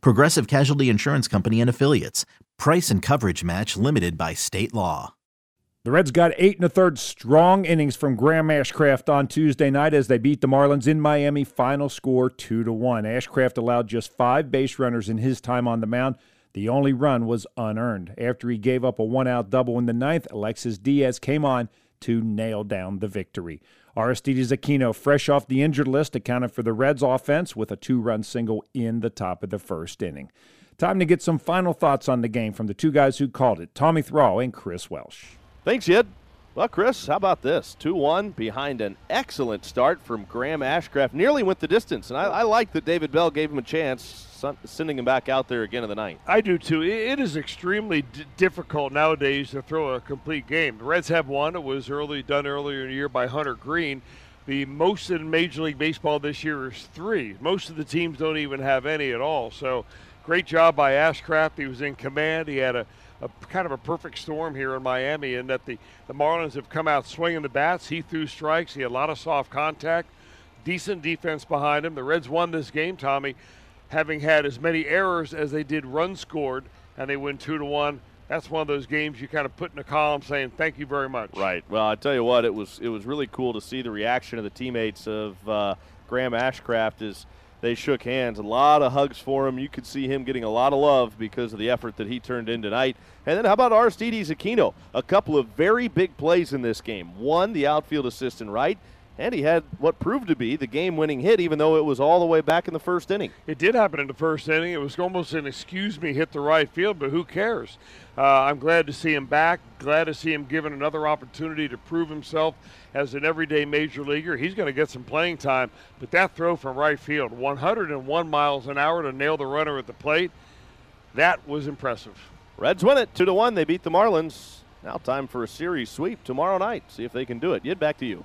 Progressive Casualty Insurance Company and Affiliates. Price and coverage match limited by state law. The Reds got eight and a third strong innings from Graham Ashcraft on Tuesday night as they beat the Marlins in Miami. Final score two to one. Ashcraft allowed just five base runners in his time on the mound. The only run was unearned. After he gave up a one out double in the ninth, Alexis Diaz came on to nail down the victory. Aristides Aquino, fresh off the injured list, accounted for the Reds' offense with a two run single in the top of the first inning. Time to get some final thoughts on the game from the two guys who called it Tommy Thrall and Chris Welsh. Thanks, Ed. Well, Chris, how about this? 2 1 behind an excellent start from Graham Ashcraft. Nearly went the distance, and I, I like that David Bell gave him a chance, sending him back out there again in the ninth. I do too. It is extremely d- difficult nowadays to throw a complete game. The Reds have one. It was early done earlier in the year by Hunter Greene. The most in Major League Baseball this year is three. Most of the teams don't even have any at all. So, great job by Ashcraft. He was in command. He had a a kind of a perfect storm here in Miami in that the, the Marlins have come out swinging the bats. He threw strikes. He had a lot of soft contact, decent defense behind him. The Reds won this game, Tommy, having had as many errors as they did runs scored, and they win two to one. That's one of those games you kind of put in a column saying thank you very much. Right. Well, I tell you what, it was it was really cool to see the reaction of the teammates of uh, Graham Ashcraft as – they shook hands. A lot of hugs for him. You could see him getting a lot of love because of the effort that he turned in tonight. And then how about Aristides Aquino? A couple of very big plays in this game. One, the outfield assist in right, and he had what proved to be the game-winning hit, even though it was all the way back in the first inning. It did happen in the first inning. It was almost an excuse me hit the right field, but who cares? Uh, I'm glad to see him back. Glad to see him given another opportunity to prove himself as an everyday major leaguer. He's going to get some playing time, but that throw from right field, 101 miles an hour to nail the runner at the plate, that was impressive. Reds win it two to one. They beat the Marlins. Now time for a series sweep tomorrow night. See if they can do it. Yid, back to you.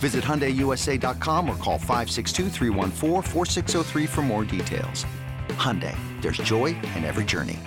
Visit HyundaiUSA.com or call 562 for more details. Hyundai, there's joy in every journey.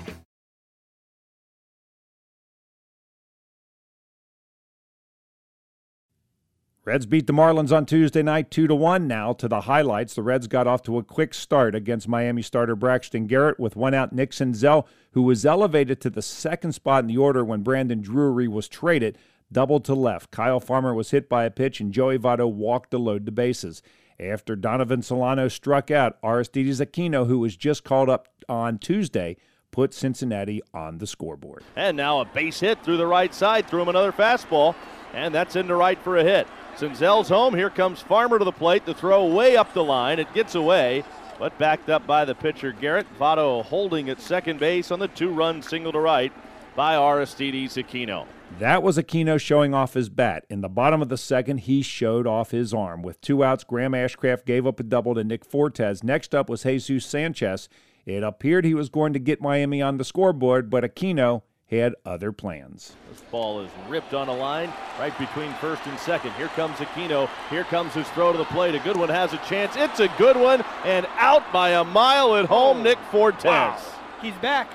Reds beat the Marlins on Tuesday night 2 to 1. Now to the highlights. The Reds got off to a quick start against Miami starter Braxton Garrett with one out Nick Senzel, who was elevated to the second spot in the order when Brandon Drury was traded doubled to left. Kyle Farmer was hit by a pitch, and Joey Votto walked to load the bases. After Donovan Solano struck out, Aristides Aquino, who was just called up on Tuesday, put Cincinnati on the scoreboard. And now a base hit through the right side, threw him another fastball, and that's into right for a hit. Senzel's home. Here comes Farmer to the plate. The throw way up the line. It gets away, but backed up by the pitcher Garrett. Votto holding at second base on the two-run single to right by Aristides Aquino. That was Aquino showing off his bat. In the bottom of the second, he showed off his arm. With two outs, Graham Ashcraft gave up a double to Nick Fortes. Next up was Jesus Sanchez. It appeared he was going to get Miami on the scoreboard, but Aquino had other plans. This ball is ripped on a line right between first and second. Here comes Aquino. Here comes his throw to the plate. A good one has a chance. It's a good one, and out by a mile at home, oh. Nick Fortes. Wow. He's back.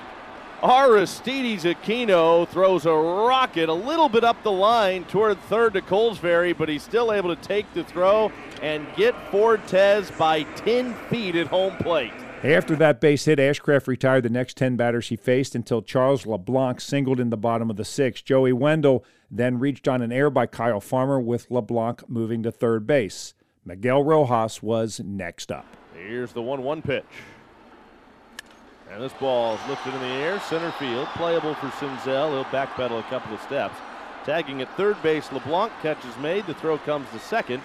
Aristides Aquino throws a rocket a little bit up the line toward third to Colesbury, but he's still able to take the throw and get Fortes by 10 feet at home plate. After that base hit, Ashcraft retired the next 10 batters he faced until Charles LeBlanc singled in the bottom of the sixth. Joey Wendle then reached on an air by Kyle Farmer with LeBlanc moving to third base. Miguel Rojas was next up. Here's the 1 1 pitch. And this ball is lifted in the air, center field, playable for Senzel. He'll backpedal a couple of steps. Tagging at third base, LeBlanc catches made. The throw comes to second.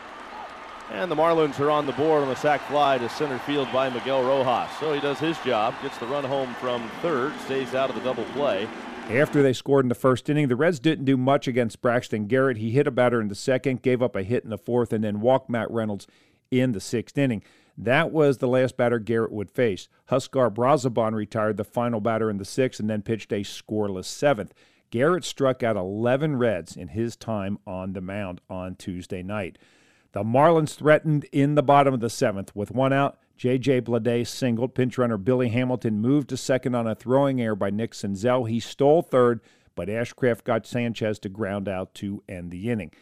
And the Marlins are on the board on the sac fly to center field by Miguel Rojas. So he does his job, gets the run home from third, stays out of the double play. After they scored in the first inning, the Reds didn't do much against Braxton Garrett. He hit a batter in the second, gave up a hit in the fourth, and then walked Matt Reynolds in the sixth inning. That was the last batter Garrett would face. Huascar Brazoban retired the final batter in the sixth and then pitched a scoreless seventh. Garrett struck out 11 Reds in his time on the mound on Tuesday night. The Marlins threatened in the bottom of the seventh. With one out, J.J. Bleday singled. Pinch runner Billy Hamilton moved to second on a throwing error by Nick Senzel. He stole third, but Ashcraft got Sanchez to ground out to end the inning.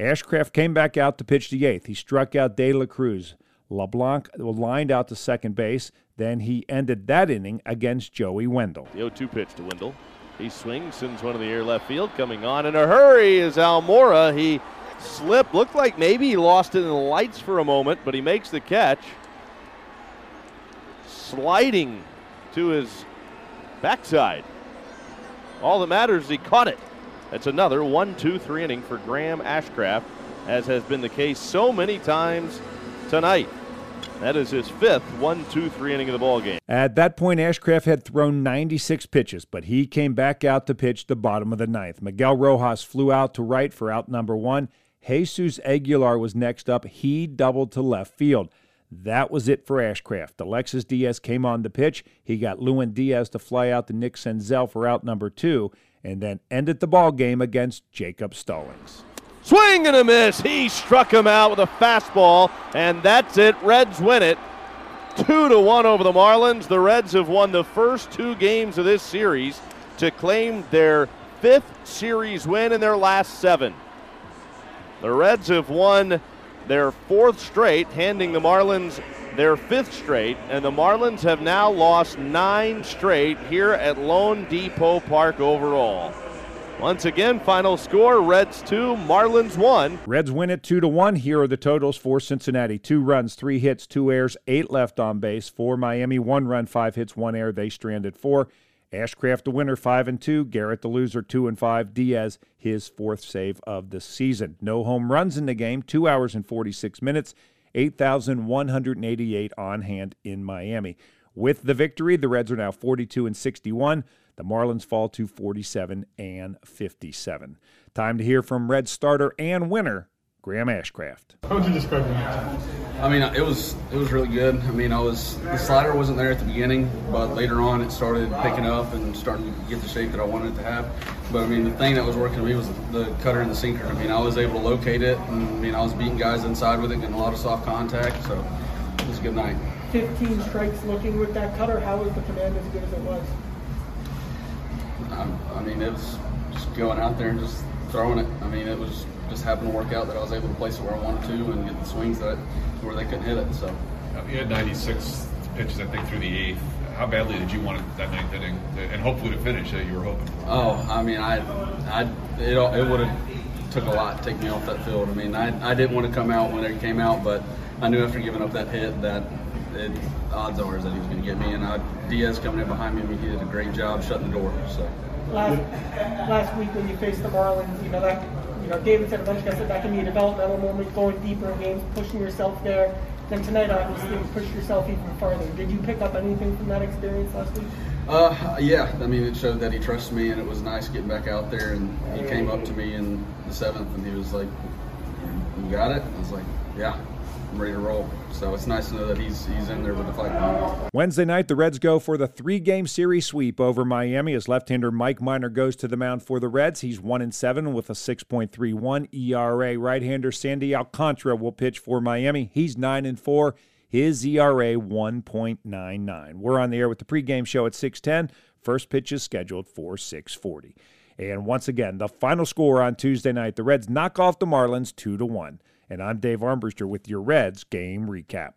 Ashcraft came back out to pitch the eighth. He struck out De La Cruz. LeBlanc lined out to second base. Then he ended that inning against Joey Wendle. The 0 2 pitch to Wendle. He swings, sends one to the air left field. Coming on in a hurry is Almora. He slipped. Looked like maybe he lost it in the lights for a moment, but he makes the catch. Sliding to his backside. All that matters is he caught it. That's another one, two, three inning for Graham Ashcraft, as has been the case so many times tonight. That is his fifth one, two, three inning of the ball game. At that point, Ashcraft had thrown 96 pitches, but he came back out to pitch the bottom of the ninth. Miguel Rojas flew out to right for out number one. Jesus Aguilar was next up. He doubled to left field. That was it for Ashcraft. Alexis Diaz came on the pitch. He got Lewin Diaz to fly out to Nick Senzel for out number two, and then ended the ball game against Jacob Stallings. Swing and a miss. He struck him out with a fastball, and that's it. Reds win it. Two to one over the Marlins. The Reds have won the first two games of this series to claim their fifth series win in their last seven. The Reds have won their fourth straight, handing the Marlins their fifth straight, and the Marlins have now lost nine straight here at loanDepot Park overall. Once again, final score Reds 2, Marlins 1. Reds win it 2 to 1. Here are the totals for Cincinnati. 2 runs, 3 hits, 2 errors, 8 left on base. For Miami, 1 run, 5 hits, 1 error. They stranded 4. Ashcraft the winner, 5 and 2. Garrett the loser, 2 and 5. Diaz his fourth save of the season. No home runs in the game, 2 hours and 46 minutes. 8,188 on hand in Miami. With the victory, the Reds are now 42 and 61. The Marlins fall to 47 and 57. Time to hear from Red starter and winner Graham Ashcraft. How would you describe the match? I mean, it was it was really good. I mean, I was the slider wasn't there at the beginning, but later on it started picking up and starting to get the shape that I wanted it to have. But I mean, the thing that was working for me was the cutter and the sinker. I mean, I was able to locate it, and I mean, I was beating guys inside with it, getting a lot of soft contact. So it was a good night. 15 strikes looking with that cutter. How was the command as good as it was? Um, I mean, it was just going out there and just throwing it. I mean, it was just happened to work out that I was able to place it where I wanted to and get the swings that where they couldn't hit it. So uh, you had 96 pitches, I think, through the eighth. How badly did you want that ninth inning and hopefully to finish that you were hoping for? Oh, I mean, I, I, it, it would have took a lot to take me off that field. I mean, I, I didn't want to come out when it came out, but I knew after giving up that hit that it, odds are that he was going to get me. And uh, Diaz coming in behind me, he did a great job shutting the door. So last last week when you faced the Marlins, you know that you know David said a bunch of guys said that can be a developmental moment, going deeper in games, pushing yourself there. Then tonight, obviously, you pushed yourself even farther. Did you pick up anything from that experience last week? Uh, yeah. I mean, it showed that he trusts me, and it was nice getting back out there. And he came up to me in the seventh, and he was like, "You got it." I was like, "Yeah." I'm ready to roll. So it's nice to know that he's he's in there with the fight. Wednesday night, the Reds go for the three-game series sweep over Miami. As left-hander Mike Minor goes to the mound for the Reds, he's one and seven with a 6.31 ERA. Right-hander Sandy Alcantara will pitch for Miami. He's nine and four. His ERA 1.99. We're on the air with the pregame show at 6:10. First pitch is scheduled for 6:40. And once again, the final score on Tuesday night: the Reds knock off the Marlins two to one. And I'm Dave Armbruster with your Reds game recap.